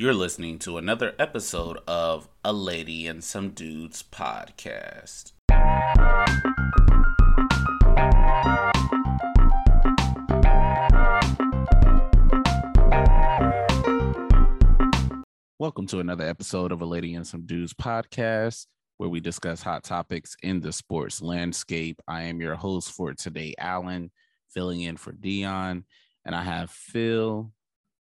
You're listening to another episode of A Lady and Some Dudes podcast. Welcome to another episode of A Lady and Some Dudes podcast, where we discuss hot topics in the sports landscape. I am your host for today, Alan, filling in for Dion, and I have Phil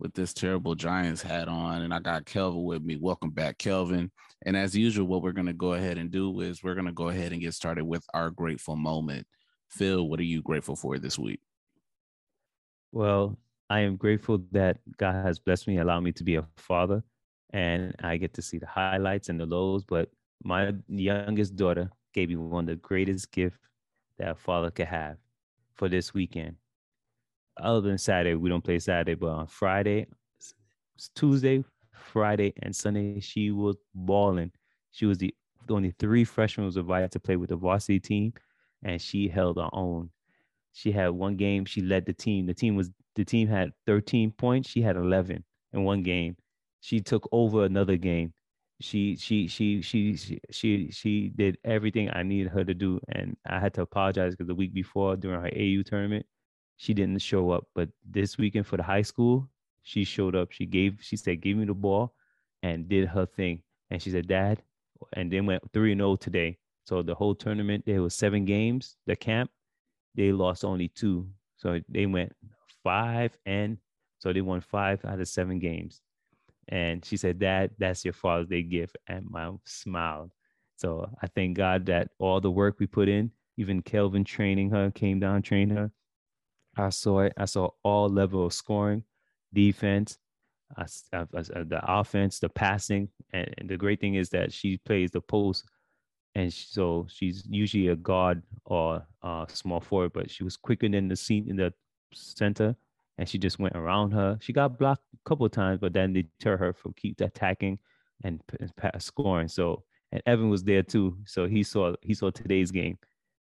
with this terrible Giants hat on, and I got Kelvin with me. Welcome back, Kelvin. And as usual, what we're going to go ahead and do is we're going to go ahead and get started with our grateful moment. Phil, what are you grateful for this week? Well, I am grateful that God has blessed me, allowed me to be a father, and I get to see the highlights and the lows. But my youngest daughter gave me one of the greatest gifts that a father could have for this weekend other than Saturday, we don't play Saturday, but on Friday, Tuesday, Friday, and Sunday, she was balling. She was the only three freshmen was invited to play with the varsity team, and she held her own. She had one game. She led the team. The team was the team had 13 points. She had 11 in one game. She took over another game. She she she she she she, she did everything I needed her to do, and I had to apologize because the week before during her AU tournament, she didn't show up. But this weekend for the high school, she showed up. She gave, she said, give me the ball and did her thing. And she said, Dad, and then went 3 0 today. So the whole tournament, there was seven games, the camp, they lost only two. So they went five and so they won five out of seven games. And she said, Dad, that's your Father's Day gift. And my smiled. So I thank God that all the work we put in, even Kelvin training her, came down, trained her, I saw it. I saw all level of scoring, defense, I, I, I, the offense, the passing, and, and, the great thing is that she plays the post, and so she's usually a guard or a small forward, but she was quicker than the seat in the center, and she just went around her. She got blocked a couple times, but then they deter her from keep attacking and, and scoring. So and Evan was there too, so he saw he saw today's game.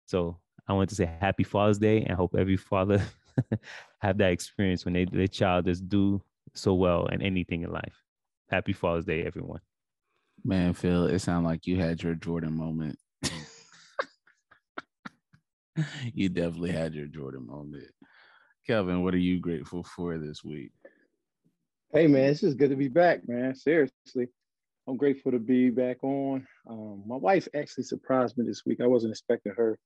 So I want to say happy Father's Day and hope every father have that experience when they their child just do so well in anything in life. Happy Father's Day, everyone. Man, Phil, it sounded like you had your Jordan moment. you definitely had your Jordan moment. Kelvin, what are you grateful for this week? Hey man, it's just good to be back, man. Seriously. I'm grateful to be back on. Um, my wife actually surprised me this week. I wasn't expecting her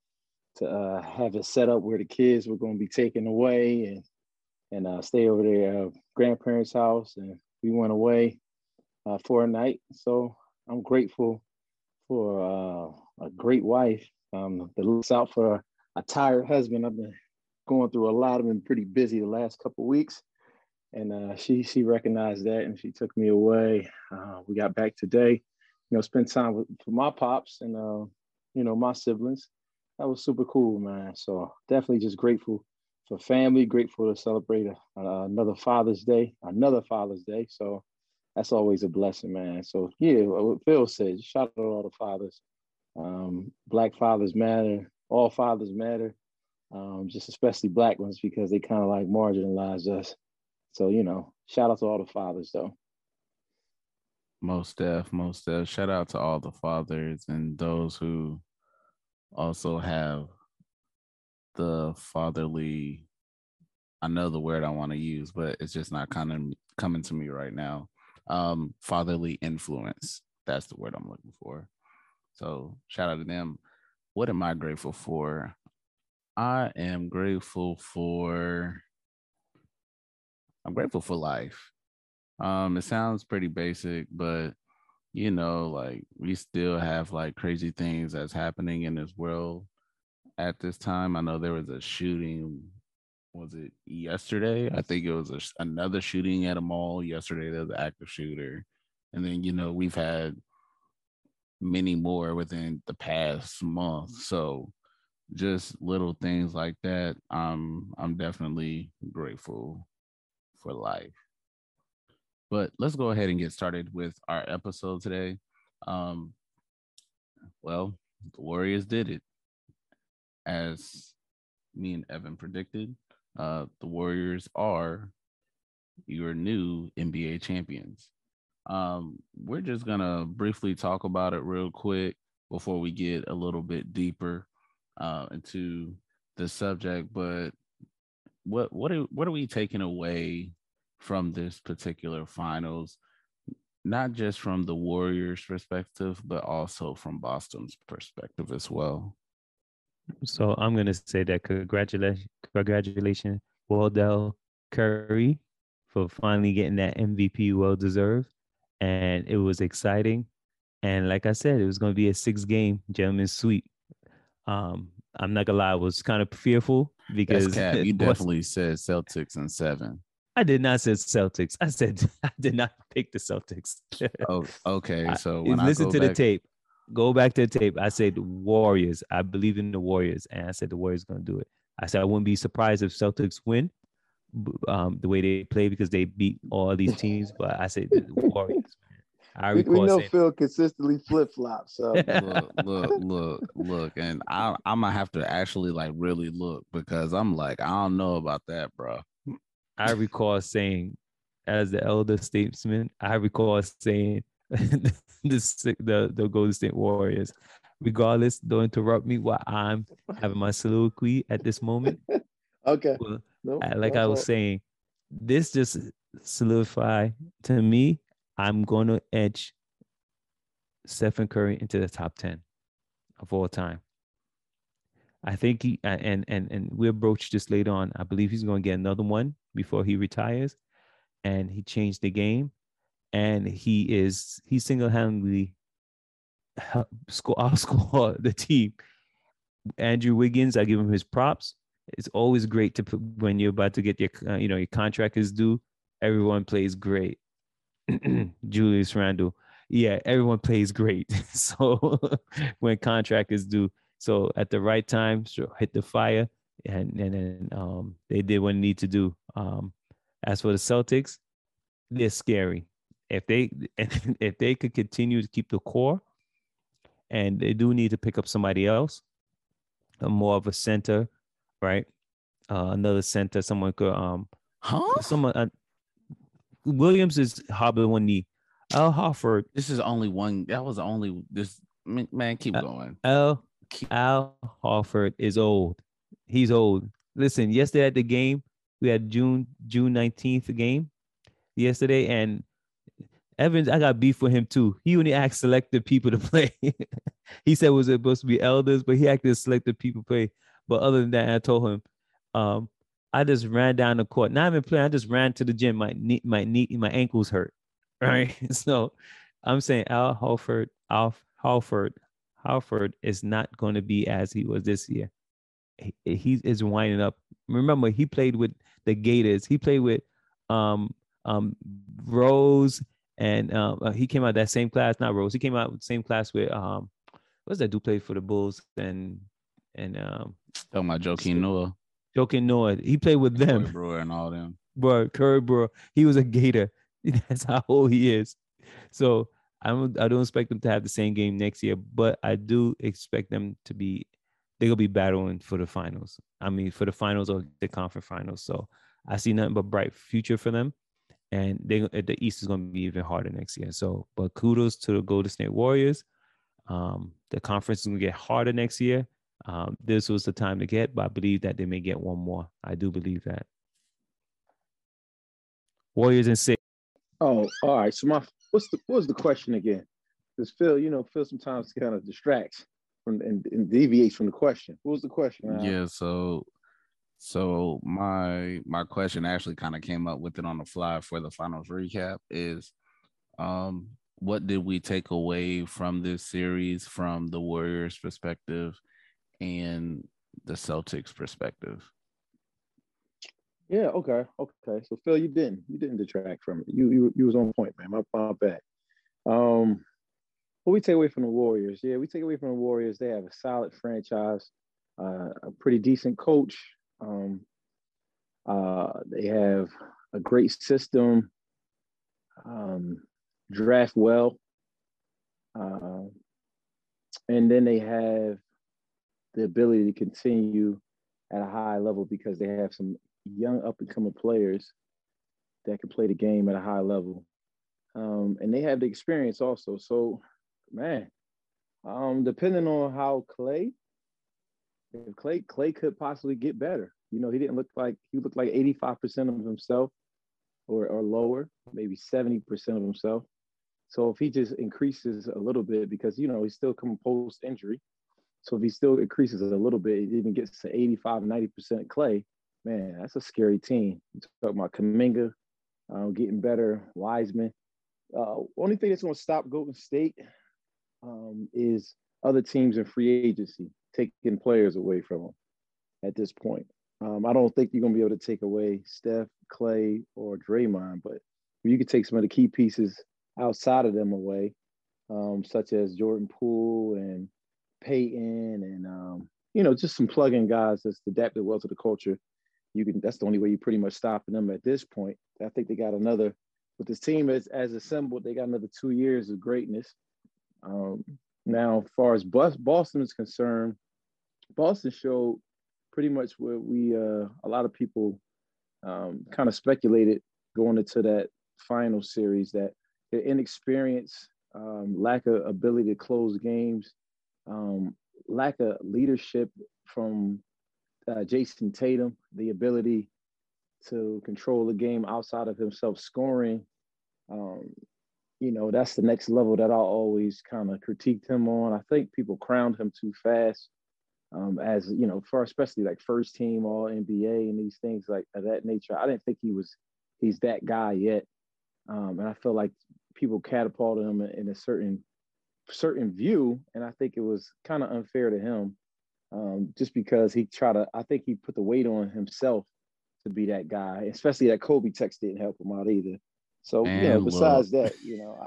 to uh, have it set up where the kids were going to be taken away and and uh, stay over their uh, grandparents' house. And we went away uh, for a night. So I'm grateful for uh, a great wife um, that looks out for a tired husband. I've been going through a lot. I've been pretty busy the last couple weeks. And uh, she she recognized that and she took me away. we got back today, you know, spent time with my pops and you know my siblings that was super cool, man. So definitely just grateful for family, grateful to celebrate a, another Father's Day, another Father's Day. So that's always a blessing, man. So yeah, what Phil said, shout out to all the fathers. Um, black fathers matter, all fathers matter, um, just especially black ones because they kind of like marginalize us. So you know, shout out to all the fathers though. Most def, most def. Shout out to all the fathers and those who also have the fatherly I know the word I want to use, but it's just not kind of coming to me right now. Um, fatherly influence. That's the word I'm looking for. So shout out to them. What am I grateful for? I am grateful for I'm grateful for life. Um, it sounds pretty basic, but you know, like we still have like crazy things that's happening in this world at this time. I know there was a shooting. Was it yesterday? I think it was a, another shooting at a mall yesterday. There was an active shooter, and then you know we've had many more within the past month. So just little things like that. I'm I'm definitely grateful for life. But let's go ahead and get started with our episode today. Um, well, the Warriors did it. As me and Evan predicted, uh, the Warriors are your new NBA champions. Um, we're just gonna briefly talk about it real quick before we get a little bit deeper uh, into the subject. But what what are what are we taking away from this particular finals? Not just from the Warriors' perspective, but also from Boston's perspective as well. So I'm gonna say that congratulations, congratulations, Wardell Curry, for finally getting that MVP, well deserved, and it was exciting. And like I said, it was gonna be a six game gentleman's sweep. Um, I'm not gonna lie, I was kind of fearful because you definitely said Celtics and seven. I did not say Celtics. I said I did not pick the Celtics. oh, okay. So when listen to back... the tape, go back to the tape. I said Warriors. I believe in the Warriors, and I said the Warriors going to do it. I said I wouldn't be surprised if Celtics win, um, the way they play because they beat all these teams. But I said the Warriors. I we, we know saying, Phil consistently flip flops. So look, look, look, look, and I, I'm gonna have to actually like really look because I'm like I don't know about that, bro. I recall saying, as the elder statesman, I recall saying the, the the Golden State Warriors. Regardless, don't interrupt me while I'm having my soliloquy at this moment. okay. Well, nope, like I was saying, this just solidify to me. I'm going to edge Stephen Curry into the top ten of all time. I think he and and and we'll broach this later on. I believe he's going to get another one before he retires, and he changed the game, and he is he single handedly score outscore the team. Andrew Wiggins, I give him his props. It's always great to put when you're about to get your uh, you know your contract is due. Everyone plays great. Julius Randle, yeah, everyone plays great. so when contract is due, so at the right time, so hit the fire, and and then um, they did what they need to do. Um, as for the Celtics, they're scary. If they if they could continue to keep the core, and they do need to pick up somebody else, a more of a center, right? Uh, another center, someone could um, huh? Someone uh, Williams is hobbling one knee. Al Horford. This is only one. That was only this man. Keep going. Al Al Horford is old. He's old. Listen, yesterday at the game, we had June June 19th game yesterday, and Evans, I got beef with him too. He only asked selected people to play. he said was it supposed to be elders, but he actually selected people play. But other than that, I told him, um, I just ran down the court. Not even playing, I just ran to the gym. My knee, my knee, my ankles hurt. Right. so I'm saying Al Horford, Al Horford, Horford is not going to be as he was this year. He, he is winding up. Remember, he played with the Gators. He played with um um Rose and um uh, he came out that same class, not Rose. He came out with the same class with um what's that dude played for the Bulls and and um talking about Joakim Noah. Joakim Noah. He played with them. Corey Brewer and all them. Bro, Corey Brewer. He was a Gator. That's how old he is. So I don't I don't expect them to have the same game next year, but I do expect them to be they're gonna be battling for the finals. I mean, for the finals or the conference finals. So I see nothing but bright future for them, and they the East is gonna be even harder next year. So, but kudos to the Golden State Warriors. Um, the conference is gonna get harder next year. Um, this was the time to get, but I believe that they may get one more. I do believe that. Warriors and six. Oh, all right. So my what's the what was the question again? Because Phil, you know, Phil sometimes kind of distracts from and, and deviates from the question. What was the question? Yeah, so so my my question actually kind of came up with it on the fly for the finals recap is um what did we take away from this series from the Warriors perspective and the Celtics perspective? Yeah, okay, okay. So Phil, you didn't you didn't detract from it. You you you was on point, man. My, my bad. Um, what we take away from the Warriors? Yeah, we take away from the Warriors. They have a solid franchise, uh, a pretty decent coach. Um, uh, they have a great system. Um, draft well, uh, and then they have the ability to continue at a high level because they have some young up and coming players that can play the game at a high level. um, and they have the experience also. So, man, um, depending on how Klay, if Clay Klay could possibly get better. You know, he didn't look like he looked like 85% of himself or, or lower, maybe 70% of himself. So if he just increases a little bit, because you know he's still coming post injury, so if he still increases a little bit, it even gets to 85, 90% Klay, man, that's a scary team. You talk about Kuminga uh, getting better, Wiseman. Uh, only thing that's going to stop Golden State um, is other teams in free agency taking players away from them at this point. Um, I don't think you're going to be able to take away Steph, Klay, or Draymond, but you could take some of the key pieces outside of them away, um, such as Jordan Poole and Payton, and um, you know just some plug-in guys that's adapted well to the culture. You can. That's the only way you pretty much stopping them at this point. I think they got another with this team as as assembled. They got another two years of greatness. Um, now, as far as Boston is concerned, Boston showed pretty much what we uh, a lot of people um, kind of speculated going into that final series that their inexperience, um, lack of ability to close games, um, lack of leadership from uh, Jayson Tatum, the ability to control the game outside of himself scoring. Um, you know, that's the next level that I always kind of critiqued him on. I think people crowned him too fast um, as, you know, for especially like first team all NBA and these things like of that nature. I didn't think he was, he's that guy yet. Um, and I feel like people catapulted him in a certain certain view, and I think it was kind of unfair to him, um, just because he tried to. I think he put the weight on himself to be that guy, especially that Kobe text didn't help him out either. So Man, know, besides look. that, you know,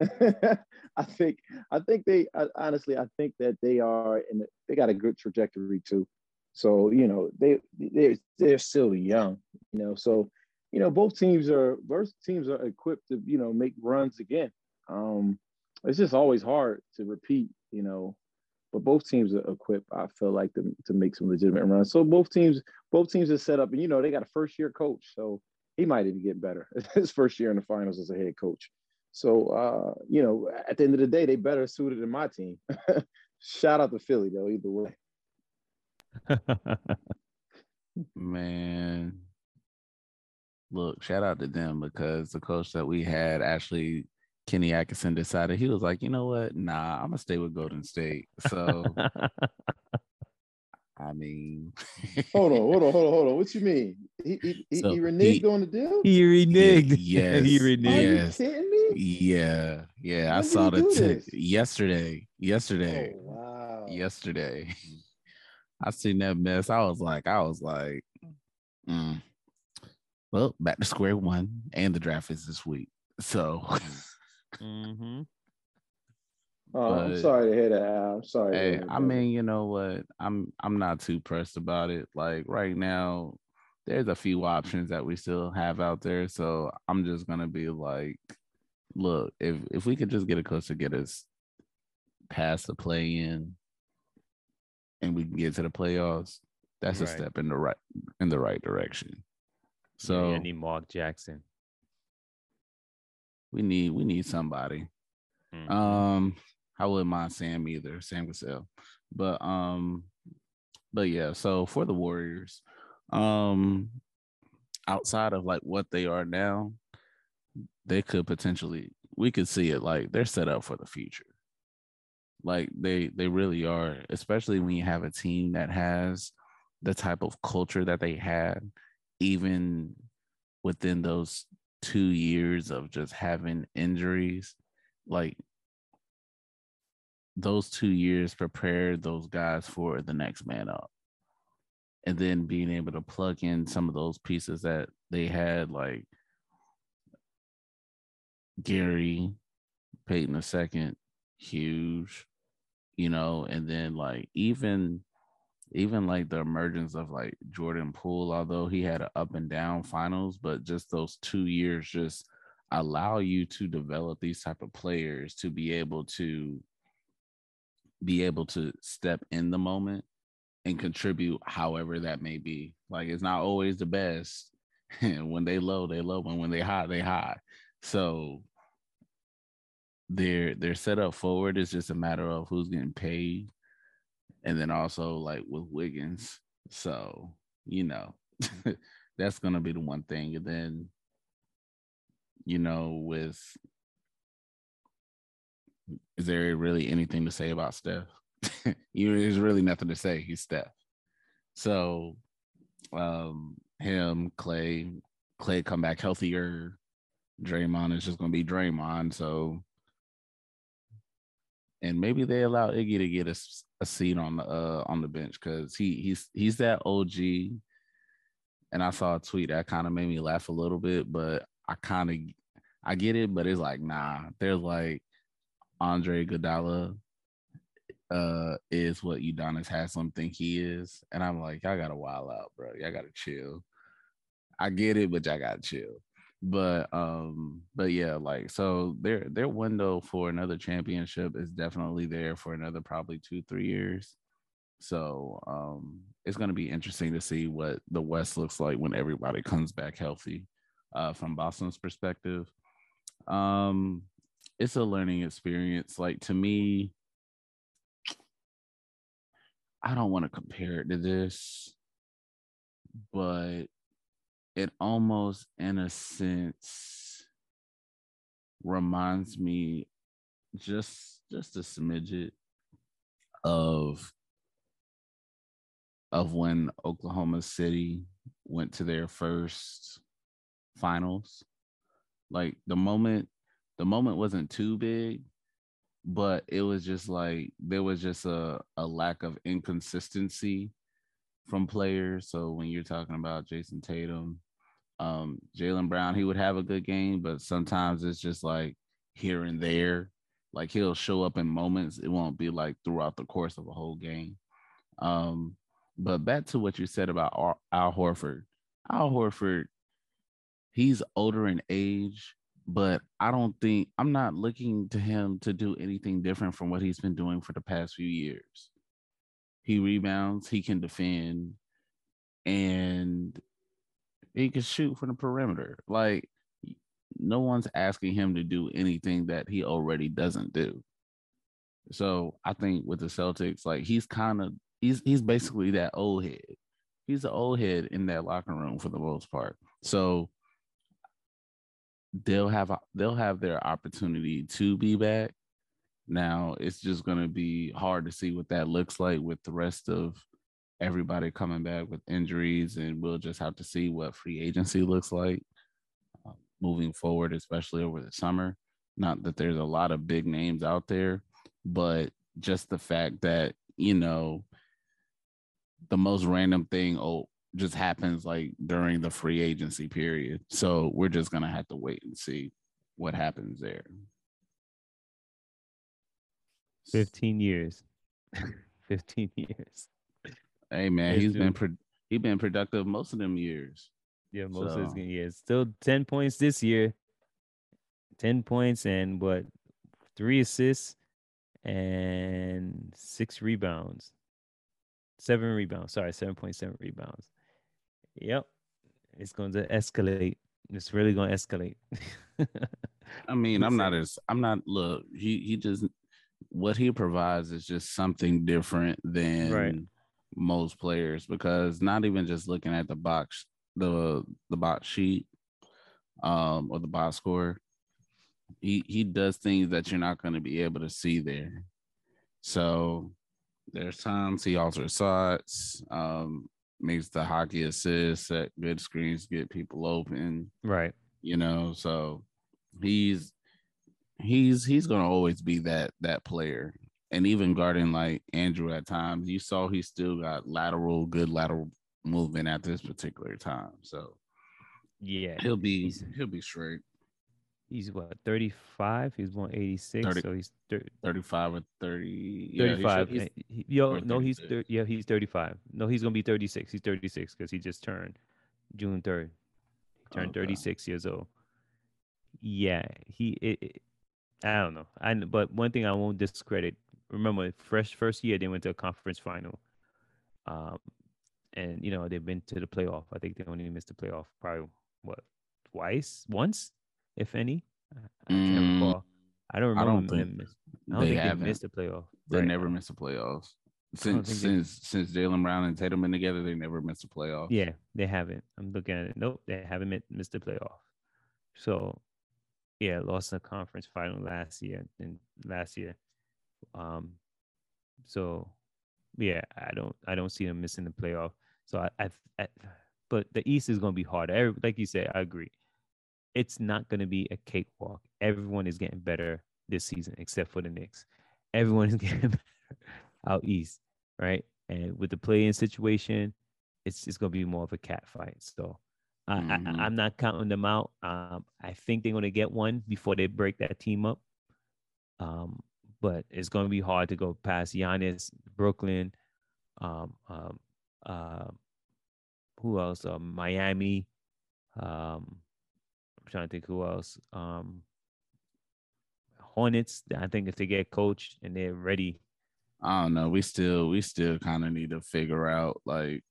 I, I, think I think they I, honestly I think that they are and they got a good trajectory too. So you know they they they're still young, you know. So you know both teams are both teams are equipped to you know make runs again. Um, it's just always hard to repeat, you know. But both teams are equipped, I feel like, to, to make some legitimate runs. So both teams, both teams are set up, and you know, they got a first year coach, so he might even get better. His first year in the finals as a head coach. So uh, you know, at the end of the day, they better suited than my team. Shout out to Philly though, either way. Man, look, shout out to them because the coach that we had actually Kenny Atkinson decided he was like, you know what? Nah, I'm gonna stay with Golden State. So I mean, hold on, hold on, hold on, hold on. What you mean? He he, so he reneged he, on the deal. He reneged. Yes, he reneged. Are you kidding me? Yeah, yeah. When I saw the t- yesterday. Yesterday. Oh, wow. Yesterday. I seen that mess. I was like, I was like, mm. well, back to square one, and the draft is this week. So. Mm-hmm. Oh, but, I'm sorry to hear that. I'm sorry. Hey, I mean, you know what? I'm I'm not too pressed about it. Like right now, there's a few options that we still have out there. So I'm just gonna be like, look, if if we could just get a coach to get us past the play in and we can get to the playoffs, that's right. a step in the right in the right direction. So yeah, need Mark Jackson we need we need somebody. Mm-hmm. Um, I wouldn't mind Sam either, Sam Cassell. But um, but yeah, so for the Warriors, um outside of like what they are now, they could potentially we could see it like they're set up for the future. Like they they really are, especially when you have a team that has the type of culture that they had, even within those two years of just having injuries, like those two years prepared those guys for the next man up. And then being able to plug in some of those pieces that they had, like Gary, Payton second, huge, you know, and then like even even like the emergence of like Jordan Poole, although he had an up and down finals, but just those two years just allow you to develop these type of players to be able to be able to step in the moment and contribute however that may be. Like it's not always the best. when they low, they low, and when they high, they high. So their their setup forward is just a matter of who's getting paid, and then also like with Wiggins. So you know, that's gonna be the one thing, and then you know with is there really anything to say about Steph? there's really nothing to say. He's Steph. So um him, Klay, Klay come back healthier. Draymond is just gonna be Draymond. So and maybe they allow Iggy to get a, a seat on the uh on the bench because he he's he's that OG. And I saw a tweet that kind of made me laugh a little bit, but I kind of I get it, but it's like nah. There's like Andre Iguodala uh is what Udonis Haslem think he is. And I'm like, y'all gotta wild out, bro. Y'all gotta chill. I get it, but y'all gotta chill. But um, but yeah, like so their their window for another championship is definitely there for another probably two, three years. So um it's gonna be interesting to see what the West looks like when everybody comes back healthy uh from Boston's perspective. Um it's a learning experience. Like to me, I don't want to compare it to this, but it almost, in a sense, reminds me just just a smidget of of when Oklahoma City went to their first finals. Like the moment the moment wasn't too big, but it was just like there was just a, a lack of inconsistency from players. So when you're talking about Jayson Tatum, um, Jaylen Brown, he would have a good game, but sometimes it's just like here and there. Like he'll show up in moments. It won't be like throughout the course of a whole game. Um, but back to what you said about Al Horford. Al Horford, he's older in age, but I don't think I'm not looking to him to do anything different from what he's been doing for the past few years. He rebounds, he can defend, and he can shoot from the perimeter. Like no one's asking him to do anything that he already doesn't do. So I think with the Celtics, like he's kind of he's he's basically that old head. He's the old head in that locker room for the most part. So they'll have they'll have their opportunity to be back. Now it's just going to be hard to see what that looks like with the rest of everybody coming back with injuries, and we'll just have to see what free agency looks like uh, moving forward, especially over the summer. Not that there's a lot of big names out there, but just the fact that you know the most random thing oh just happens like during the free agency period. So we're just gonna have to wait and see what happens there. 15 years. 15 years. Hey man, he's been pro- he been productive most of them years. Yeah, most so. of his years. Still 10 points this year. 10 points and what three assists and six rebounds. Seven rebounds. Sorry, 7.7 rebounds. Yep. It's going to escalate. It's really going to escalate. I mean, I'm not as I'm not look, he he just what he provides is just something different than right. Most players because not even just looking at the box the the box sheet um or the box score he he does things that you're not going to be able to see there so there's times he alters shots um makes the hockey assist, set good screens, get people open. Right. You know, so he's he's he's gonna always be that that player. And even guarding like Andrew at times, you saw he still got lateral, good lateral movement at this particular time. So yeah, he'll be he'll be straight. He's what 35 he's born 86 30, so he's 30, 35 or 30 35 yeah, he yo no he's thir- yeah he's 35 no he's gonna be 36 he's 36 because he just turned june 3rd he turned okay. 36 years old. Yeah he it, it, i don't know i but one thing i won't discredit remember fresh first year they went to a conference final um and you know they've been to the playoff i think they only missed the playoff probably what twice once if any. I can't mm. recall. I don't remember. I don't think miss- I don't they think they haven't. missed the playoff. They right never missed the playoffs. don't Since they- since since Jaylen Brown and Tatum been together, they never missed a playoff. Yeah, they haven't. I'm looking at it. Nope, they haven't mi- missed the playoff. So, yeah, lost the conference final last year and last year. Um, so yeah, I don't I don't see them missing the playoff. So I, I, I but the East is going to be hard. Every, like you said, I agree. It's not going to be a cakewalk. Everyone is getting better this season except for the Knicks. Everyone is getting better out east, right? And with the play-in situation, it's it's going to be more of a cat fight. So I, Mhm. I, I'm not counting them out. Um, I think they're going to get one before they break that team up. Um, but it's going to be hard to go past Giannis, Brooklyn, um, um, uh, who else? Uh, Miami. Um, I'm trying to think who else. Um, Hornets. I think if they get coached and they're ready, I don't know. We still we still kind of need to figure out like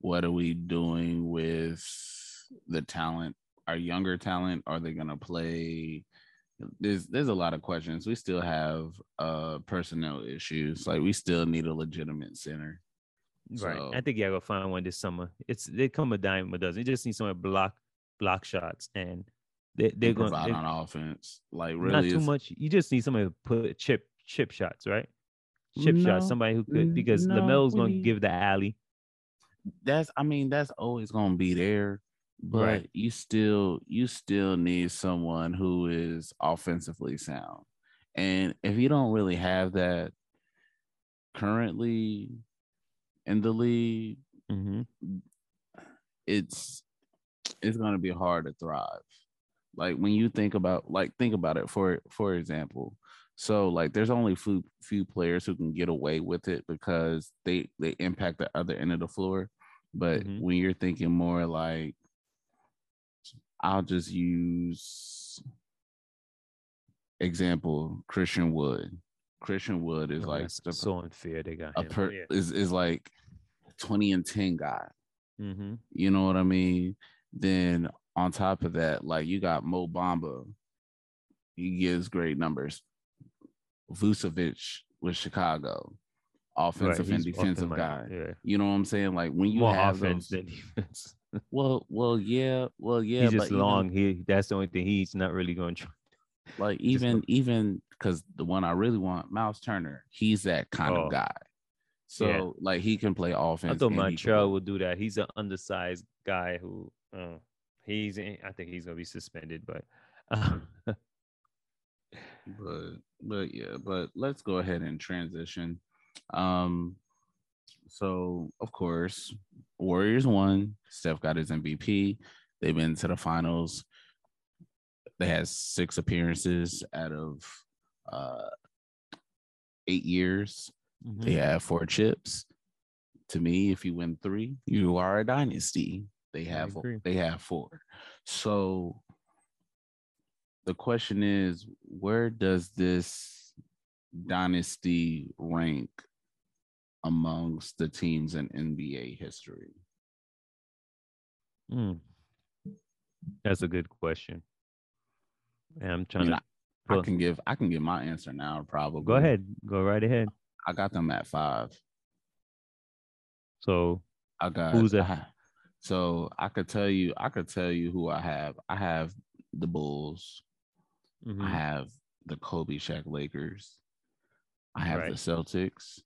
what are we doing with the talent, our younger talent? Are they gonna play? There's there's a lot of questions. We still have uh personnel issues. Like we still need a legitimate center. right? So- I think you gotta find one this summer. It's they come a dime a dozen. You just need someone to block block shots and they they're and going provide to on offense. Like really, not too much. You just need somebody to put chip chip shots, right? Chip No, shots. Somebody who could because no, LaMelo's we gonna need- give the alley. that's I mean that's always gonna be there, but Right. you still you still need someone who is offensively sound, and if you don't really have that currently in the league, hmm it's it's gonna be hard to thrive. Like when you think about like think about it for for example. So like there's only few few players who can get away with it because they they impact the other end of the floor. But Mhm. when you're thinking more like I'll just use example Christian Wood. Christian Wood is Oh, like the, so unfair. They got a per, yeah. is is like 20 and 10 guy. hmm You know what I mean? Then on top of that, like you got Mo Bamba. He gives great numbers. Vucevic with Chicago, offensive and defensive guy. Yeah. You know what I'm saying? Like when you More have offense those, than defense. Well, well, yeah, well, yeah, he's just even- long. He that's the only thing he's not really going to try. like even go- even because the one I really want, Miles Turner, he's that kind Oh. of guy. So Yeah. like he can play offense. I thought and he can Montrezl would do that. He's an undersized guy who uh, he's. I think he's gonna be suspended, but. but but yeah but let's go ahead and transition um so of course warriors won. Steph got his mvp they've been to the finals. They had six appearances out of uh eight years. Mhm. they have four chips. To me if you win three you are a dynasty. They have they have four. So the question is where does this dynasty rank amongst the teams in nba history Mm. That's a good question. And I'm I, trying mean, to I, I can give i can give my answer now probably go ahead. Go right ahead. i got them at five So I got Who's that? I so I could tell you, I could tell you who I have. I have the Bulls. mhm. I have the Kobe Shaq Lakers. I have the Celtics.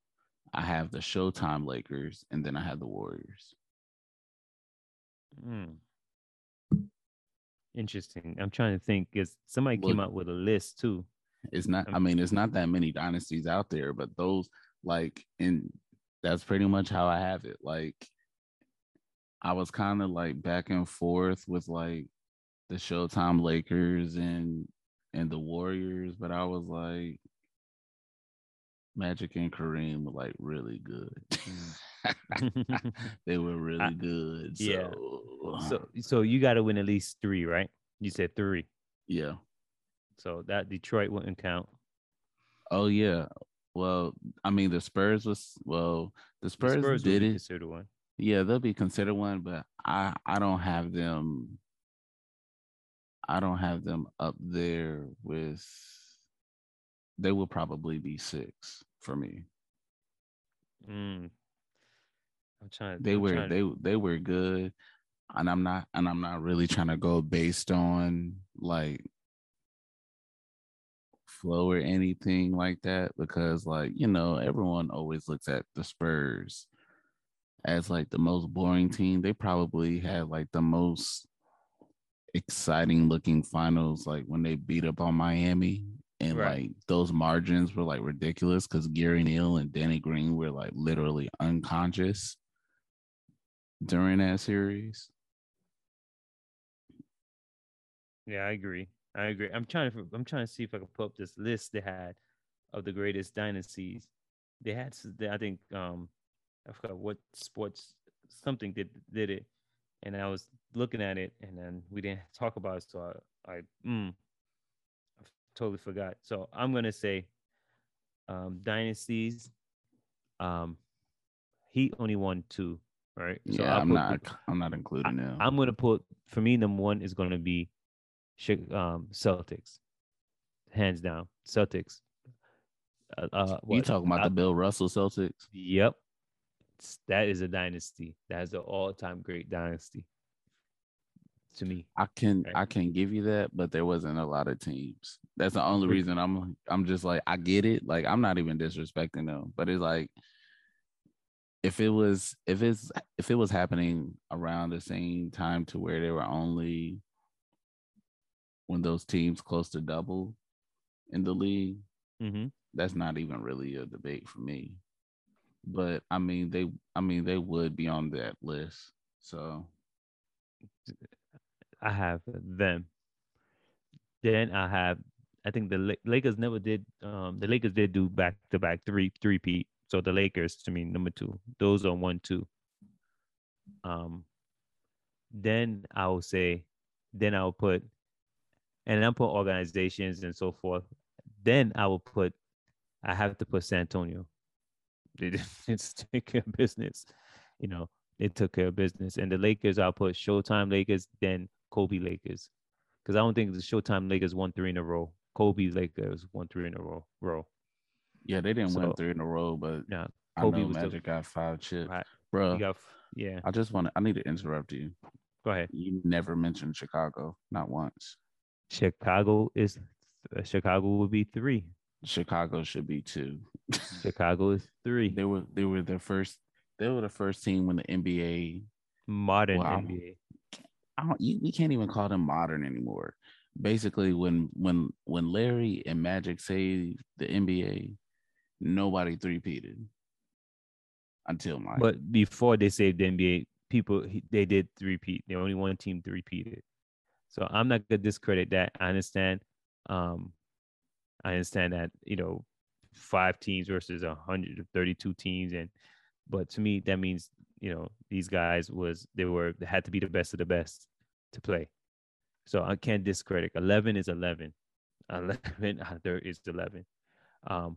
I have the Showtime Lakers, and then I have the Warriors. Mm. Interesting. I'm trying to think. Is somebody Well- came out with a list too? It's not. I mean, it's not that many dynasties out there, but those like, and that's pretty much how I have it. Like, I was kind of like back and forth with like the Showtime Lakers and and the Warriors, but I was like, Magic and Kareem were like really good. Mm. they were really I- good. So, yeah. so so you got to win at least three, right? You said three. yeah. So that Detroit wouldn't count. Oh yeah. Well, I mean, the Spurs was well. The The Spurs, Spurs did be it. considered one. Yeah, they'll be considered one, but I I don't have them. I don't have them up there with they will probably be six for me. Mm. I'm trying. They I'm were trying- they they were good, and I'm not and I'm not really trying to go based on like flow or anything like that because like you know everyone always looks at the Spurs as like the most boring team. They probably had like the most exciting looking finals like when they beat up on Miami and Right. like those margins were like ridiculous because Gary Neal and Danny Green were like literally unconscious during that series. Yeah, I agree. I agree. I'm trying to. I'm trying to see if I can pull up this list they had of the greatest dynasties. They had. I think. Um, I forgot what sports something did did it, and I was looking at it, and then we didn't talk about it, so I I mm, I totally forgot. So I'm gonna say, um, dynasties. Um, Heat only won two, right? So yeah, I'll I'm put not. I'm not including them. I'm gonna put for me number one is gonna be um, Celtics, hands down. Celtics. Uh, uh, you talking about I- the Bill Russell Celtics? Yep, that is a dynasty. That is an all-time great dynasty to me. I can Right. I can give you that, but there wasn't a lot of teams. That's the only reason I'm I'm just like I get it. Like I'm not even disrespecting them, but it's like if it was if it's if it was happening around the same time to where they were only when those teams close to double in the league, hmm that's not even really a debate for me. But I mean they I mean they would be on that list. So I have them. Then I have. I think the Lakers never did. Um, the Lakers did do back-to-back three three peat. So the Lakers to me number two. Those are one two. Um. Then I will say, then I'll put, and I'll put organizations and so forth. Then I will put, I have to put San Antonio. They take care of business, you know. They took care of business, and the Lakers I'll put Showtime Lakers, then Kobe Lakers, because I don't think the Showtime Lakers won three in a row. Kobe Lakers won three in a row. Row. yeah, they didn't win three in a row, but Yeah, I Kobe know was the- Magic got five chips. right. Bro, got yeah. I just want to, I need to interrupt you. Go ahead. You never mentioned Chicago, not once. Chicago is uh, Chicago will be three. Chicago should be two. Chicago is three. They were they were the first they were the first team when the NBA Modern Wow. NBA. I don't you, we can't even call them modern anymore. Basically when when when Larry and Magic saved the NBA, nobody three-peated until Mike. But before they saved the NBA, people they did three-peat. The only one team three-peated. So I'm not gonna discredit that. I understand. Um, I understand that you know, five teams versus 132 teams, and but to me that means you know these guys was they were they had to be the best of the best to play. So I can't discredit. 11 is 11. 11 uh, there is 11. Um,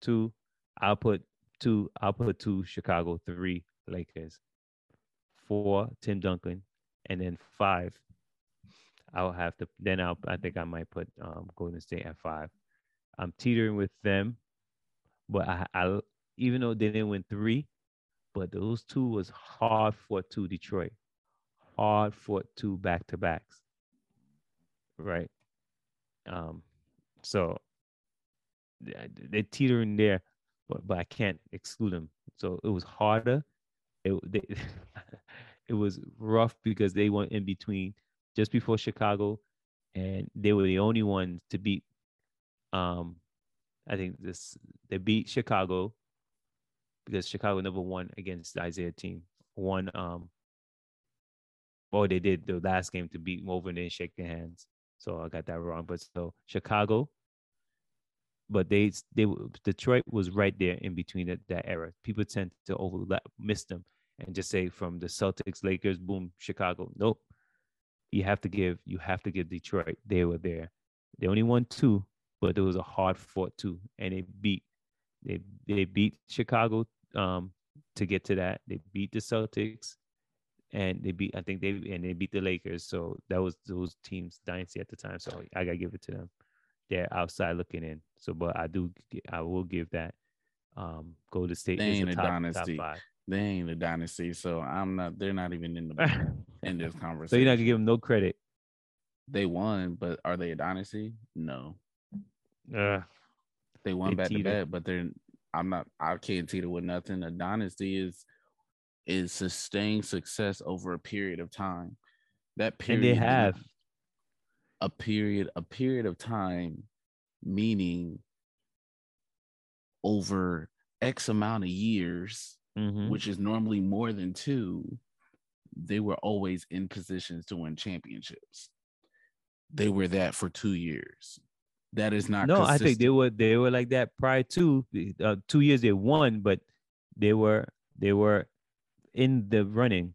two, I'll put two. I'll put two Chicago, three Lakers, four Tim Duncan, and then five. I'll have to. Then I'll. I think I might put um, Golden State at five. I'm teetering with them, but I, I even though they didn't win three, but those two was hard fought two Detroit, hard fought two back to backs. Right. Um. So they- they're teetering there, but but I can't exclude them. So it was harder. It they, it was rough because they went in between just before Chicago, and they were the only ones to beat. Um, I think this they beat Chicago because Chicago never won against the Isiah team. Won um. Well, they did the last game to beat them over and then shake their hands. So I got that wrong. But so Chicago, but they they Detroit was right there in between that, that era. People tend to overlap, miss them, and just say from the Celtics, Lakers, boom, Chicago. Nope. You have to give you have to give Detroit. They were there. They only won two, but it was a hard fought two, and they beat they they beat Chicago um to get to that. They beat the Celtics, and they beat I think they and they beat the Lakers. So that was those teams dynasty at the time. So I gotta give it to them. they're outside looking in. So, but I do, I will give that. Um, Golden State They ain't a a top, dynasty. top. They ain't a dynasty, so I'm not. They're not even in the in this conversation. so you're not gonna give them no credit. They won, but are they a dynasty? No, Uh, they won They back to back, but they're. I'm not. I can't teeter with nothing. A dynasty is is sustained success over a period of time. That period and they have. a period a period of time meaning over x amount of years Mhm. which is normally more than two they were always in positions to win championships they were that for two years that is not No, I think they were they were like that prior to uh, two years they won, but they were they were in the running.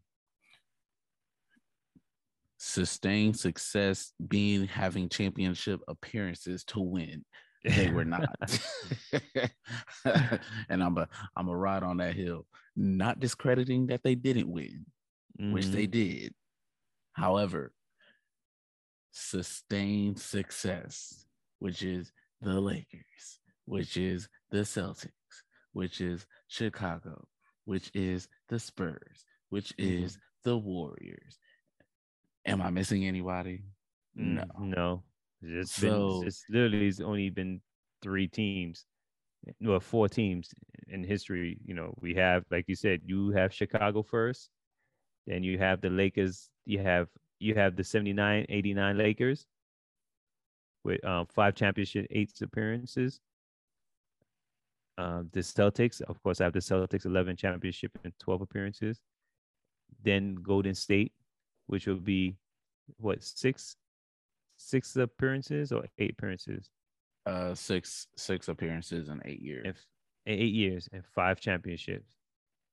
sustained success being having championship appearances to win they were not and i'm a i'm a ride on that hill not discrediting that they didn't win which Mhm. they did however sustained success which is the lakers which is the celtics which is chicago which is the spurs which Mhm. is the warriors am i missing anybody no no. It's So- been it's literally it's only been three teams, well, four teams in history. You know, we have like you said, you have Chicago first, then you have the Lakers. You have you have the 79, 89 Lakers with um, five championship, eight appearances. Um, the Celtics, of course, I have the Celtics 11 championship and 12 appearances. Then Golden State, which will be what six six appearances or eight appearances uh six six appearances in eight years in, f- in eight years and five championships.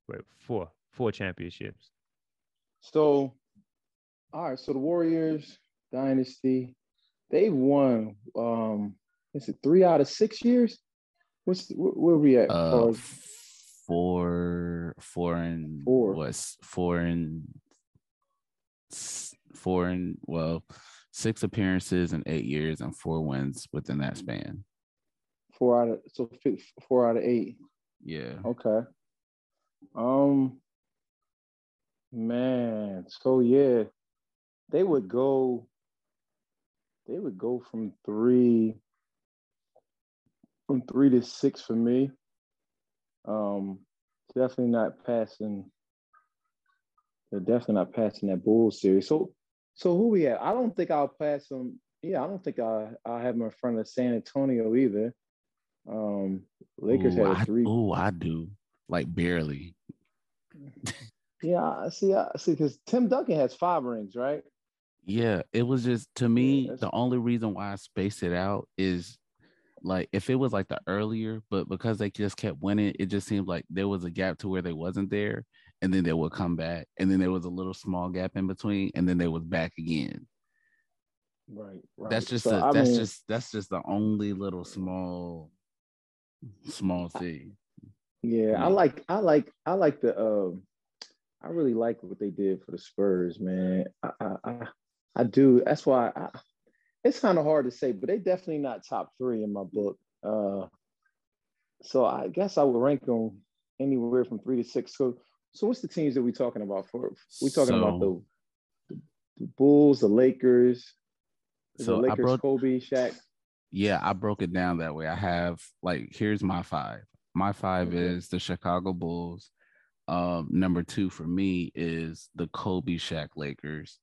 Wait, four four championships. So, all right. So the Warriors dynasty, they've won. Um, is it three out of six years? What's where, we at? uh four four and Four. was four and four and well six appearances in eight years and four wins within that span four out of so four out of eight. yeah Okay. Um man, so yeah, they would go they would go from 3 from 3 to 6 for me. Um definitely not passing they're definitely not passing that Bulls series. So so who we at? I don't think I'll pass them. Yeah, I don't think I I'll have them in front of San Antonio either. Um Lakers Ooh, had a I, three. ooh, I do like barely Yeah, I see. I see. Because Tim Duncan has five rings, right? Yeah, it was just to me that's- the only reason why I spaced it out is like if it was like the earlier, but because they just kept winning, it just seemed like there was a gap to where they wasn't there, and then they would come back, and then there was a little small gap in between, and then they was back again. Right. Right. That's just So, a, that's mean, just that's just the only little small small thing. Yeah, I like. I like. I like the. Um, I really like what they did for the Spurs, man. I. I, I, do. That's why. I, it's kind of hard to say, but they definitely not top three in my book. Uh, so I guess I would rank them anywhere from three to six. So, so what's the teams that we talking about? For we talking about So- the, the Bulls, the Lakers, So I Lakers, broke Kobe, Shaq. Yeah, I broke it down that way. I have like here's my five. My five Okay. is the Chicago Bulls. Um, number two for me is the Kobe Shaq Lakers.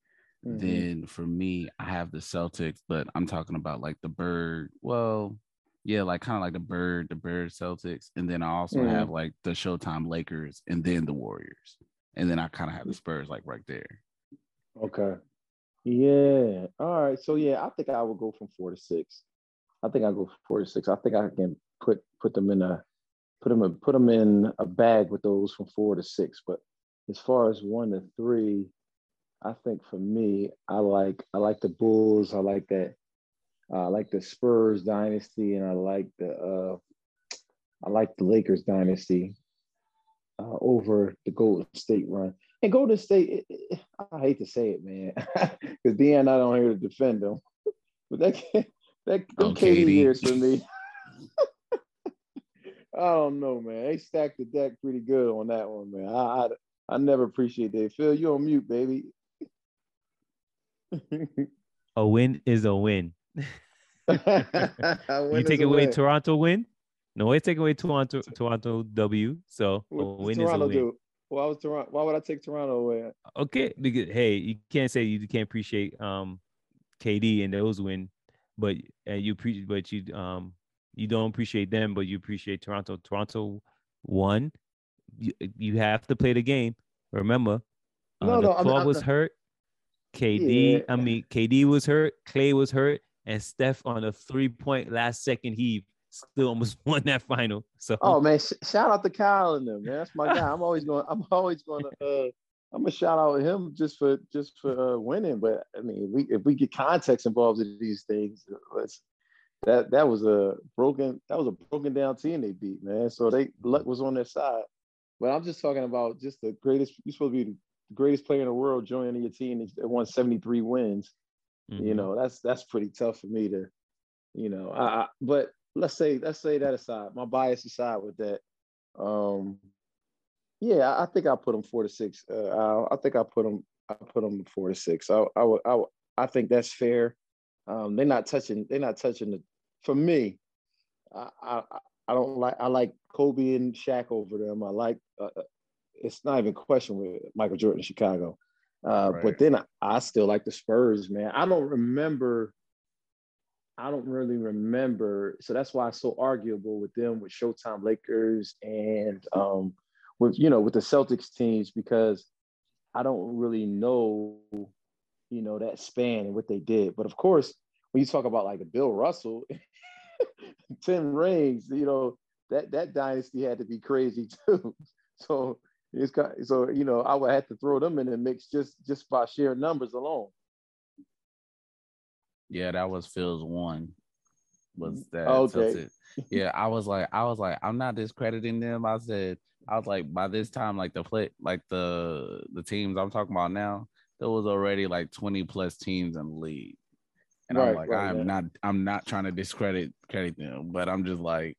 Mhm. Then for me, I have the Celtics, but I'm talking about like the Bird. Well, yeah, like kind of like the Bird, the Bird Celtics, and then I also Mhm. have like the Showtime Lakers, and then the Warriors, and then I kind of have the Spurs like right there. Okay. Yeah. All right. So yeah, I think I would go from four to six. I think I go from four to six. I think I can put put them in a put them in, put them in a bag with those from four to six. But as far as one to three, I think for me, I like I like the Bulls. I like that. uh, I like the Spurs dynasty, and I like the uh, I like the Lakers dynasty uh, over the Golden State run. And Golden State, it, it, I hate to say it, man, because Dan, I don't on here to defend them, but That them Oh, KD. years for me. I don't know, man. They stacked the deck pretty good on that one, man. I I, I never appreciate that. Phil, you on mute, baby. A win is a win. you take away Toronto win. No way take away Toronto Toronto W. So a What win does Toronto is a win. do? Why was Toronto? Why would I take Toronto away? Okay, because hey, you can't say you can't appreciate um KD and those win, but and you pre but you um you don't appreciate them, but you appreciate Toronto. Toronto won. You, you have to play the game. Remember, uh, No, the no, I'm- claw I'm was hurt. KD, Yeah. I mean KD was hurt. Klay was hurt, and Steph on a three point last second heave still almost won that final. So Oh man, sh- shout out to Kyle and them, man. That's my guy. I'm always going. I'm always going to. Uh, I'm gonna shout out him just for just for uh, winning. But I mean, we if we get context involved in these things, that that was a broken that was a broken down team they beat, man. So they luck was on their side. But I'm just talking about just the greatest. You're supposed to be the greatest player in the world joining your team that won 73 wins. You mhm. know, that's that's pretty tough for me to, you know. I, I but let's say let's say that aside, my bias aside with that. Um, yeah, I, I think I put them four to six. Uh, I, I think I put them I put them four to six. I I would I, would- I think that's fair. Um, they're not touching. They're not touching the. For me, I I, I don't like. I like Kobe and Shaq over them. I like. Uh, it's not even a question with Michael Jordan in Chicago. Uh, Right. But then I, I still like the Spurs, man. I don't remember. I don't really remember. So that's why it's so arguable with them, with Showtime Lakers, and um, with you know with the Celtics teams because I don't really know, you know, that span and what they did. But of course, when you talk about like Bill Russell, ten rings, you know, that that dynasty had to be crazy too. So it's kind so you know I would have to throw them in the mix just just by sheer numbers alone. Yeah, that was Phil's one. Was mm-hmm. that Okay. Yeah, I was like, I was like, I'm not discrediting them. I said, I was like, by this time, like the play, like the the teams I'm talking about now, there was already like 20 plus teams in the league. And I'm like, right, I'm yeah. not, I'm not trying to discredit credit them, but I'm just like,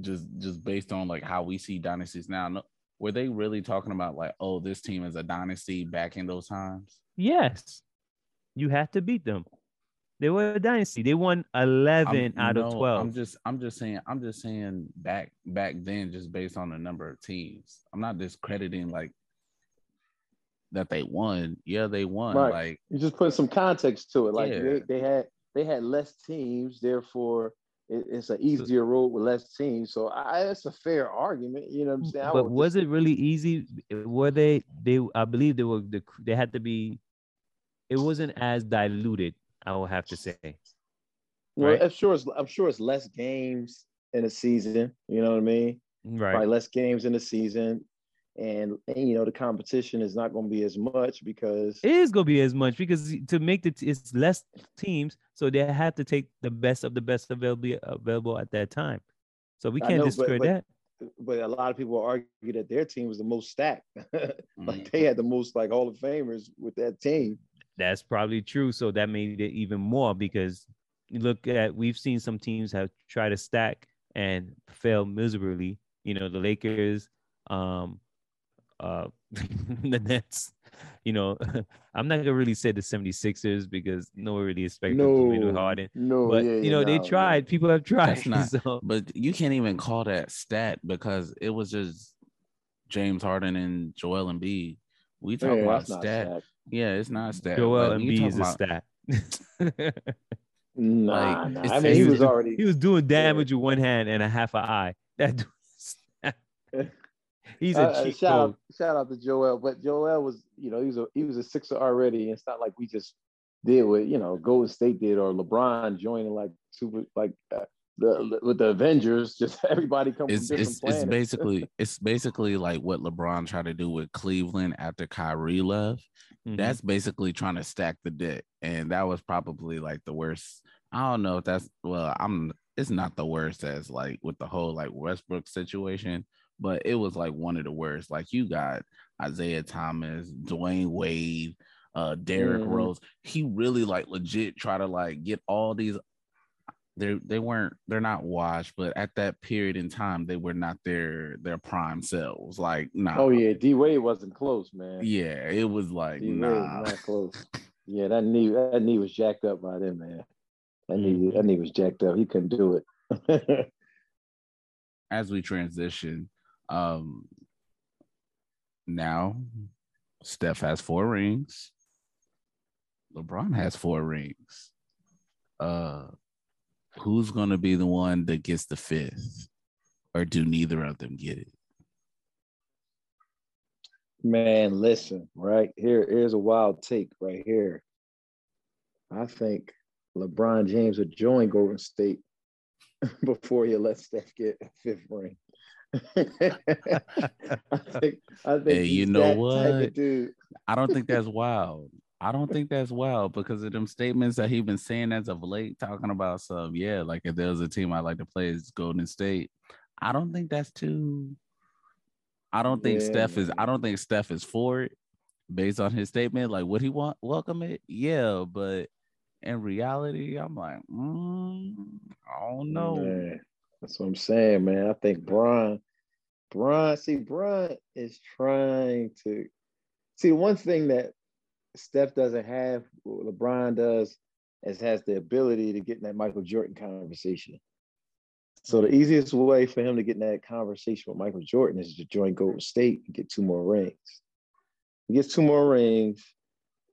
just just based on like how we see dynasties now. No, were they really talking about like, oh, this team is a dynasty back in those times? Yes, you have to beat them. They were a dynasty. They won 11 I'm- out of 12. I'm just I'm just saying I'm just saying back back then just based on the number of teams. I'm not discrediting like that they won. Yeah, they won. Right. Like You just put some context to it. Like Yeah. they, they had they had less teams, therefore it, it's an easier road with less teams. So I, it's a fair argument. You know what I'm saying? I but was it really easy? Were they? They, I believe they were. The, they had to be. It wasn't as diluted. I will have to say. Well, right? I'm sure it's I'm sure it's less games in a season. You know what I mean? Right. Probably less games in a season, and, and you know the competition is not going to be as much because It is gonna be as much because to make the t- it's less teams, so they have to take the best of the best available available at that time. So we can't know, but- discredit but- that. but a lot of people argue that their team was the most stacked. mm, like they had the most like Hall of Famers with that team. That's probably true. So that made it even more because you look at we've seen some teams have tried to stack and fail miserably. You know, the Lakers, um, uh, the Nets. You know, I'm not gonna really say the 76ers because no one really expected them to win Harden. no, But yeah, you yeah, know, they no, tried. People have tried. Not- so but you can't even call that stat because it was just James Harden and Joel Embiid. We Yeah, talk about that's not stat. Yeah, it's not stat. Joel but you Embiid talk is a stat. Nah, Like, nah. I mean, he was already. he was doing damage with one hand and a half an eye. That dude is- he's a Uh, uh, cheat shout code. out, shout out to Joel, but Joel was, you know, he was a he was a sixer already. It's not like we just did what you know Golden State did or LeBron joining like super like uh, the with the Avengers. Just everybody come it's it's it's basically it's basically like what LeBron tried to do with Cleveland after Kyrie left. Mhm. That's basically trying to stack the deck, and that was probably like the worst. I don't know if that's well. I'm. It's not the worst as like with the whole like Westbrook situation, but it was like one of the worst. Like you got Isaiah Thomas, Dwyane Wade, uh, Derrick Mhm. Rose. He really like legit try to like get all these they they weren't they're not washed, but at that period in time, they were not their their prime selves. Like, nah. Oh yeah, D Wade wasn't close, man. Yeah, it was like D Wade nah. not close. yeah, that knee that knee was jacked up by them, man. That knee mm-hmm. that knee was jacked up. He couldn't do it. As we transition, um now Steph has four rings. LeBron has four rings. Uh who's going to be the one that gets the fifth, or do neither of them get it? Man, listen, right here, here's a wild take right here. I think LeBron James would join Golden State before he let Steph get a fifth ring. I think, I think hey, you know what? I don't think that's wild. I don't think that's wild because of them statements that he's been saying as of late, talking about some, yeah, like if there's a team I'd like to play, it's Golden State. I don't think that's too. I don't think yeah, Steph is. I don't think Steph is for it, based on his statement. Like, would he want welcome it? Yeah, but in reality, I'm like, mm, I don't know. Man, that's what I'm saying, man. I think Brian, Brian, see, Brian is trying to see one thing that Steph doesn't have, LeBron does, is has the ability to get in that Michael Jordan conversation. So the easiest way for him to get in that conversation with Michael Jordan is to join Golden State and get two more rings. He gets two more rings.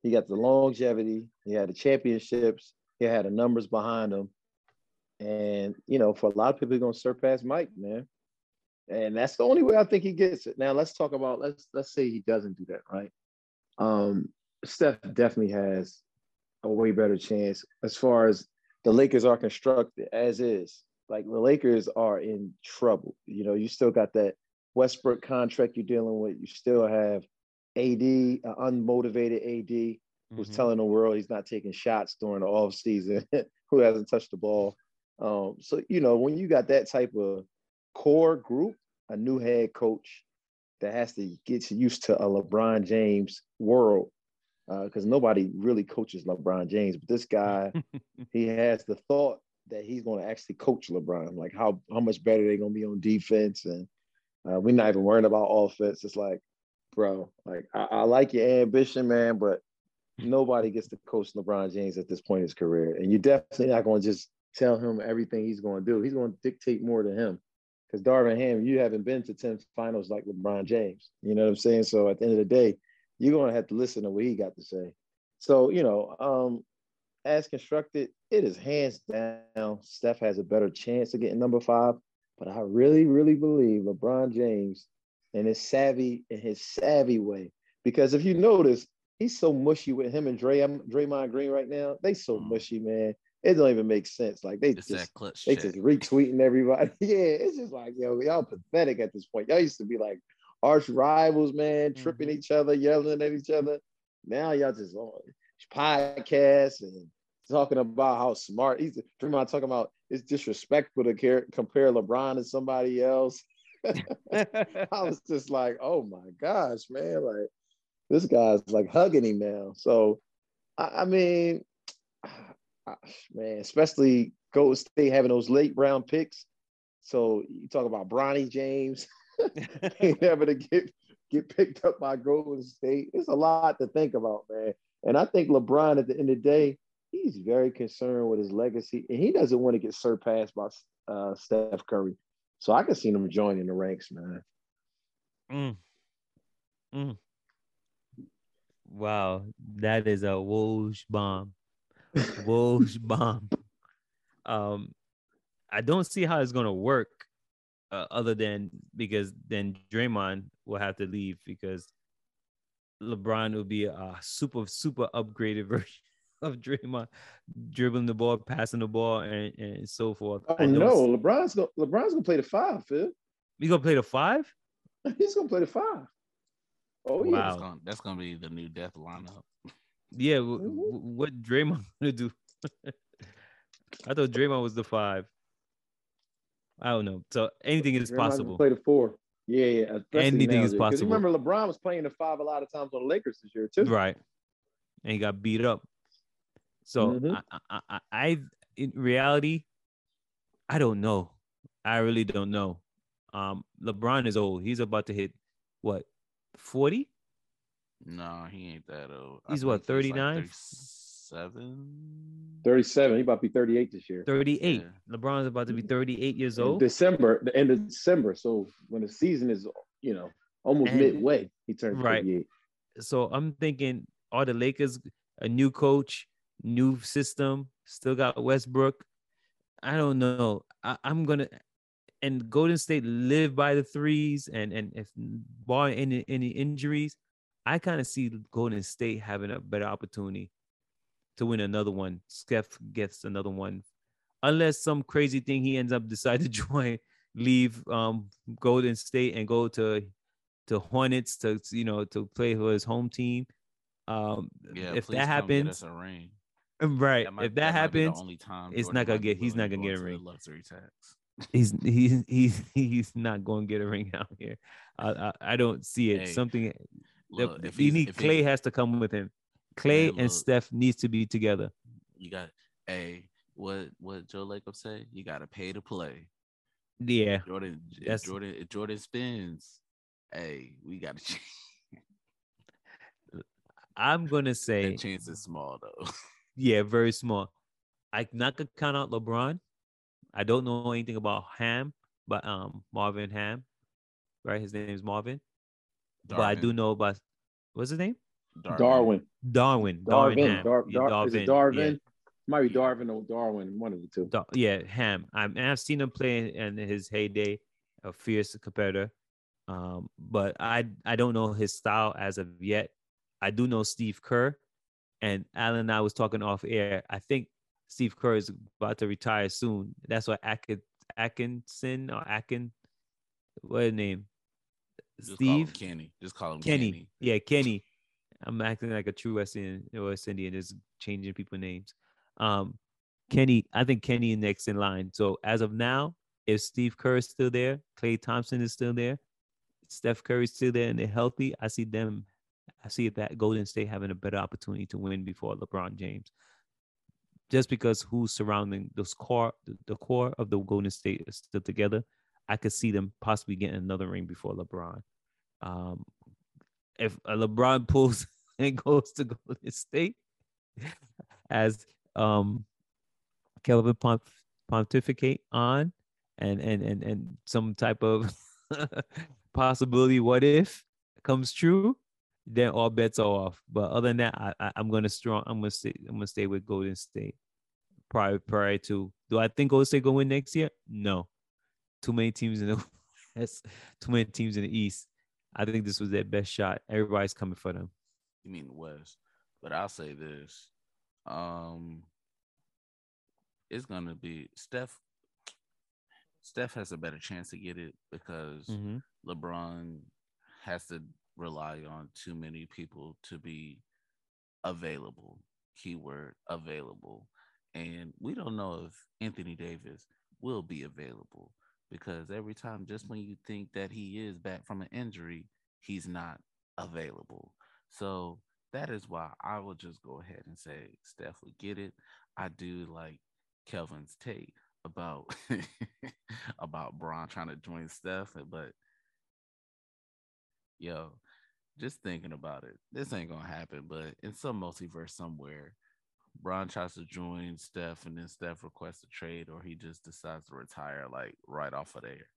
He got the longevity. He had the championships. He had the numbers behind him. And you know, for a lot of people, he's gonna surpass Mike, man. And that's the only way I think he gets it. Now let's talk about let's let's say he doesn't do that, right? Um, Steph definitely has a way better chance as far as the Lakers are constructed as is. Like the Lakers are in trouble. You know, you still got that Westbrook contract you're dealing with. You still have AD, an unmotivated AD, who's mm-hmm. telling the world he's not taking shots during the off season, who hasn't touched the ball. Um, so you know, when you got that type of core group, a new head coach that has to get used to a LeBron James world because uh, nobody really coaches LeBron James, but this guy, he has the thought that he's going to actually coach LeBron, like how how much better they're going to be on defense, and uh, we're not even worrying about offense. It's like, bro, like I, I like your ambition, man, but nobody gets to coach LeBron James at this point in his career, and you're definitely not going to just tell him everything he's going to do. He's going to dictate more to him. Because Darvin Ham, you haven't been to 10 finals like LeBron James. You know what I'm saying? So at the end of the day, you're gonna have to listen to what he got to say. So, you know, um, as constructed, it is hands down. Steph has a better chance of getting number five, but I really, really believe LeBron James and his savvy in his savvy way. Because if you notice, he's so mushy with him and Dray, Draymond Green right now. They so mm. mushy, man. It don't even make sense. Like they it's just they just retweeting everybody. yeah, it's just like yo, y'all pathetic at this point. Y'all used to be like arch rivals, man, tripping mm-hmm. each other, yelling at each other. Now y'all just on podcasts and talking about how smart he's. Draymond talking about it's disrespectful to care, compare LeBron to somebody else. I was just like, oh my gosh, man, like this guy's like hugging him now. So, I, I mean, man, especially Golden State having those late round picks. So you talk about Bronny James. never to get get picked up by Golden State. It's a lot to think about, man. And I think LeBron, at the end of the day, he's very concerned with his legacy, and he doesn't want to get surpassed by uh, Steph Curry. So I can see him joining the ranks, man. Mm. Mm. Wow, that is a Woj bomb. Woj bomb. Um, I don't see how it's gonna work uh, other than because then Draymond will have to leave because LeBron will be a super super upgraded version of Draymond, dribbling the ball, passing the ball, and, and so forth. Oh no, LeBron's gonna LeBron's gonna play the five, Phil. He's gonna play the five. He's gonna play the five. Oh yeah, that's, gonna, that's gonna be the new death lineup. Yeah, mm-hmm. what Draymond gonna do? I thought Draymond was the five. I don't know. So anything is possible. Play the four. Yeah, yeah. Anything is possible. Remember, LeBron was playing the five a lot of times on the Lakers this year too. Right, and he got beat up. So mm-hmm. I, I, I, I, in reality, I don't know. I really don't know. Um, LeBron is old. He's about to hit what, forty? No, he ain't that old. He's what, 39? 37? 37. He about to be 38 this year. 38. Yeah. LeBron's about to be 38 years In old. December, the end of December. So when the season is, you know, almost And- midway, he turns Right. 38. so I'm thinking, are the Lakers a new coach, new system, still got Westbrook? I don't know. I, I'm gonna and Golden State live by the threes, and and if bar any any injuries, I kind of see Golden State having a better opportunity to win another one. Steph gets another one, unless some crazy thing he ends up decide to join, leave um Golden State and go to to Hornets to you know to play for his home team. Um, Yeah, if that happens, us a ring. right? might- if that, the happens, only time it's Jordan not gonna get- he's not gonna go get a ring. Luxury tax. he's he's he's he's not going to get a ring out here. I I, I don't see it. Hey, Something Look, the, if you need Klay he- has to come with him. Klay Man, and look. Steph needs to be together. you got hey, what what Joe Lacob say? You gotta pay to play. Yeah, Jordan That's- Jordan if Jordan spins, hey, we gotta change. I'm gonna say That chance is small though. yeah, very small. I not gonna count out LeBron. I don't know anything about Ham, but um Marvin Ham, right? His name is Marvin. But I do know about what's his name? Darwin. Darwin. Darwin. Darwin. Darvin. Ham. Dar- Yeah, Dar- is it Yeah. Darvin? Might be Darwin or Darwin, one of the two. Da- yeah, Ham. I'm, and I've seen him play in his heyday, a fierce competitor. Um, but I I don't know his style as of yet. I do know Steve Kerr, and Alan and I was talking off air. I think Steve Kerr is about to retire soon. That's why Atkin, Atkinson or Atkin, what his name? Just Steve Kenny. Just call him Kenny. Kenny. Yeah, Kenny. I'm acting like a true West Indian, West Indian, just changing people names. Um, Kenny, I think Kenny is next in line. So as of now, if Steve Kerr is still there, Klay Thompson is still there, Steph Curry is still there, and they're healthy, I see them. I see that Golden State having a better opportunity to win before LeBron James. Just because who's surrounding those core, the, the core of the Golden State is still together, I could see them possibly getting another ring before LeBron. Um, if LeBron pulls and goes to Golden State, as um Kelvin pont- pontificate on, and and and and some type of possibility, what if comes true, then all bets are off. But other than that, I, I I'm gonna strong. I'm gonna stay. I'm gonna stay with Golden State. Prior prior to, do I think Golden State gonna win next year? No. Too many teams in the West, too many teams in the East. I think this was their best shot. Everybody's coming for them. You mean the West. But I'll say this. Um it's gonna be Steph Steph has a better chance to get it because Mm-hmm. LeBron has to rely on too many people to be available. Keyword available. And we don't know if Anthony Davis will be available because every time, just when you think that he is back from an injury, he's not available. So that is why I will just go ahead and say Steph would get it. I do like Kelvin's take about about Bron trying to join Steph, but yo, just thinking about it, this ain't gonna happen. But in some multiverse somewhere, Bron tries to join Steph, and then Steph requests a trade, or he just decides to retire like right off of there.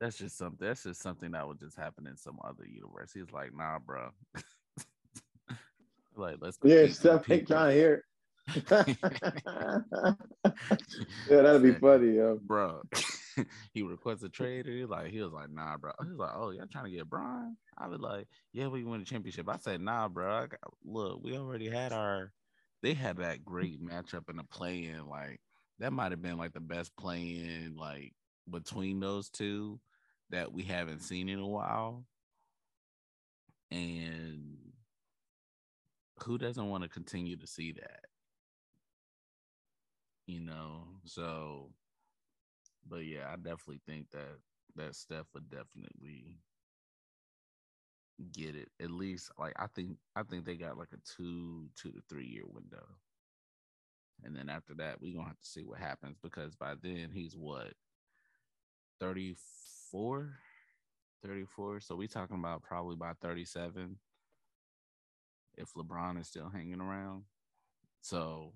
That's just something. That's just something that would just happen in some other universe. He's like, nah, bro. like, let's Yeah, compete, Steph ain't trying to hear yeah, that'd be funny, yo. bro. he requests a trade. He like he was like, nah, bro. He was like, oh, y'all trying to get Brian? I was like, yeah, we win the championship. I said, nah, bro. I got, look, we already had our. They had that great matchup in the play-in. Like that might have been like the best play-in like between those two that we haven't seen in a while. And who doesn't want to continue to see that? You know, so but yeah, I definitely think that that Steph would definitely get it. At least like I think I think they got like a two two to three year window. And then after that, we're gonna have to see what happens because by then he's what 34? 34. So we talking about probably by 37 if LeBron is still hanging around. So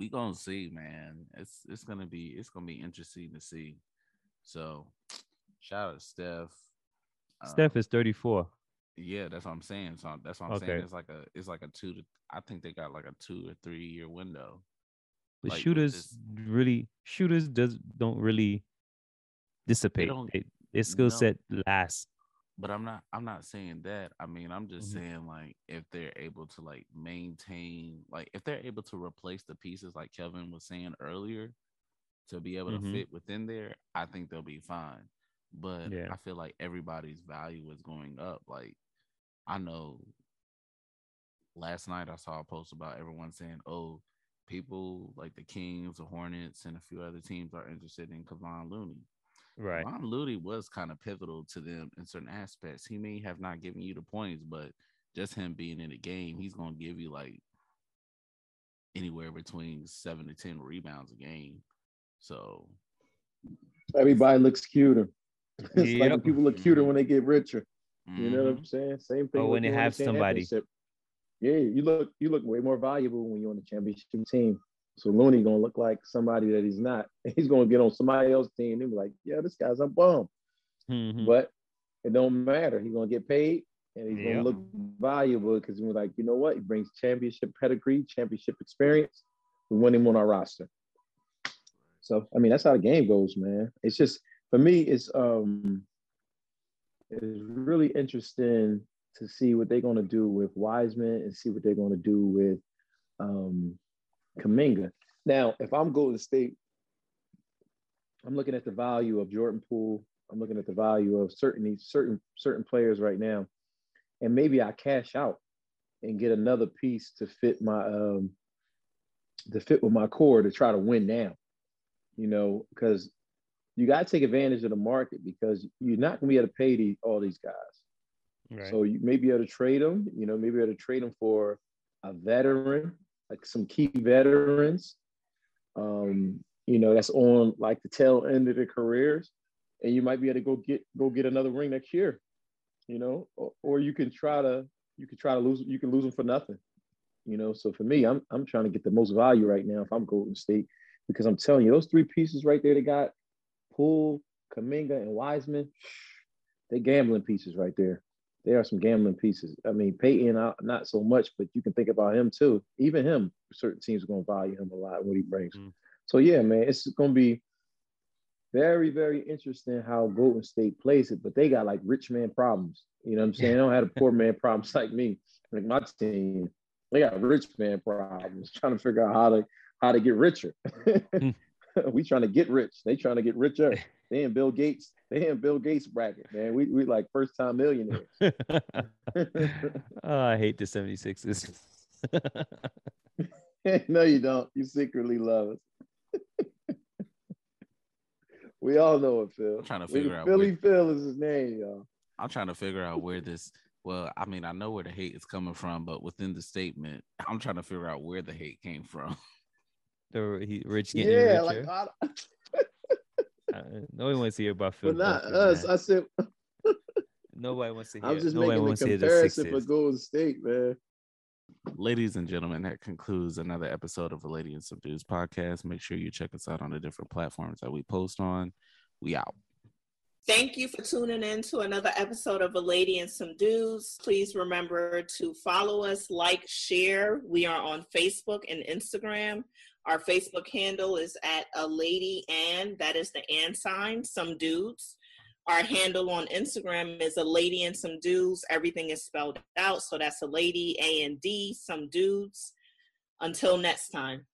we gonna see, man. It's it's gonna be it's gonna be interesting to see. So shout out Steph. Steph um, is 34. Yeah, that's what I'm saying. So that's what I'm okay. saying. It's like a it's like a two to I think they got like a two or three year window. But like shooters this, really shooters does don't really dissipate. They don't, they, their skill no, set lasts. But I'm not I'm not saying that. I mean, I'm just mm-hmm. saying like if they're able to like maintain like if they're able to replace the pieces like kevin was saying earlier to be able mm-hmm. to fit within there, I think they'll be fine. But yeah. I feel like everybody's value is going up. Like I know last night I saw a post about everyone saying, "Oh, people like the Kings, the Hornets, and a few other teams are interested in Kevon Looney." Right. Kevon Looney was kind of pivotal to them in certain aspects. He may have not given you the points, but just him being in the game, he's gonna give you like anywhere between seven to ten rebounds a game. So everybody looks cuter. It's yep. like people look cuter when they get richer. Mm-hmm. You know what I'm mm-hmm. saying? Same thing. Or when they have somebody. Yeah, you look you look way more valuable when you're on the championship team. So Looney gonna look like somebody that he's not. He's gonna get on somebody else's team and be like, yeah, this guy's a bum. Mm-hmm. But it don't matter. He's gonna get paid and he's yep. gonna look valuable because we're like, you know what? He brings championship pedigree, championship experience. We want him on our roster. So I mean, that's how the game goes, man. It's just for me, it's um it's really interesting to see what they're going to do with Wiseman and see what they're going to do with um, Kuminga. Now, if I'm Golden State, I'm looking at the value of Jordan Poole. I'm looking at the value of certain certain certain players right now, and maybe I cash out and get another piece to fit my um, to fit with my core to try to win now. You know, because you got to take advantage of the market because you're not going to be able to pay these, all these guys. Right. So you may be able to trade them, you know, maybe able to trade them for a veteran, like some key veterans, um, you know, that's on like the tail end of their careers. And you might be able to go get go get another ring next year, you know, or, or you can try to you can try to lose you can lose them for nothing, you know. So for me, I'm I'm trying to get the most value right now if I'm Golden State because I'm telling you those three pieces right there they got Poole, Kuminga, and Wiseman, they gambling pieces right there. There are some gambling pieces. I mean, Payton, uh, not so much, but you can think about him too. Even him, certain teams are going to value him a lot what he brings. Mm. So yeah, man, it's going to be very, very interesting how Golden State plays it. But they got like rich man problems. You know what I'm saying? They don't have a poor man problems like me, like my team. They got rich man problems, trying to figure out how to how to get richer. Hmm. we trying to get rich. They trying to get richer. They in Bill Gates. They in Bill Gates bracket, man. We we like first time millionaires. oh, I hate the 76ers. no, you don't. You secretly love us. we all know it, Phil. I'm trying to figure out Philly where... Phil is his name, y'all. I'm trying to figure out where this well, I mean, I know where the hate is coming from, but within the statement, I'm trying to figure out where the hate came from. The he rich getting yeah, richer. like uh, nobody wants to hear about Phil. But not us. Man. I said. nobody wants to hear. I'm just making the comparison for Golden State, man. Ladies and gentlemen, that concludes another episode of the Lady and Some Dudes podcast. Make sure you check us out on the different platforms that we post on. We out. Thank you for tuning in to another episode of A Lady and Some Dudes. Please remember to follow us, like, share. We are on Facebook and Instagram. Our Facebook handle is at a lady and that is the and sign, some dudes. Our handle on Instagram is a lady and some dudes. Everything is spelled out. So that's a lady, A and D, some dudes. Until next time.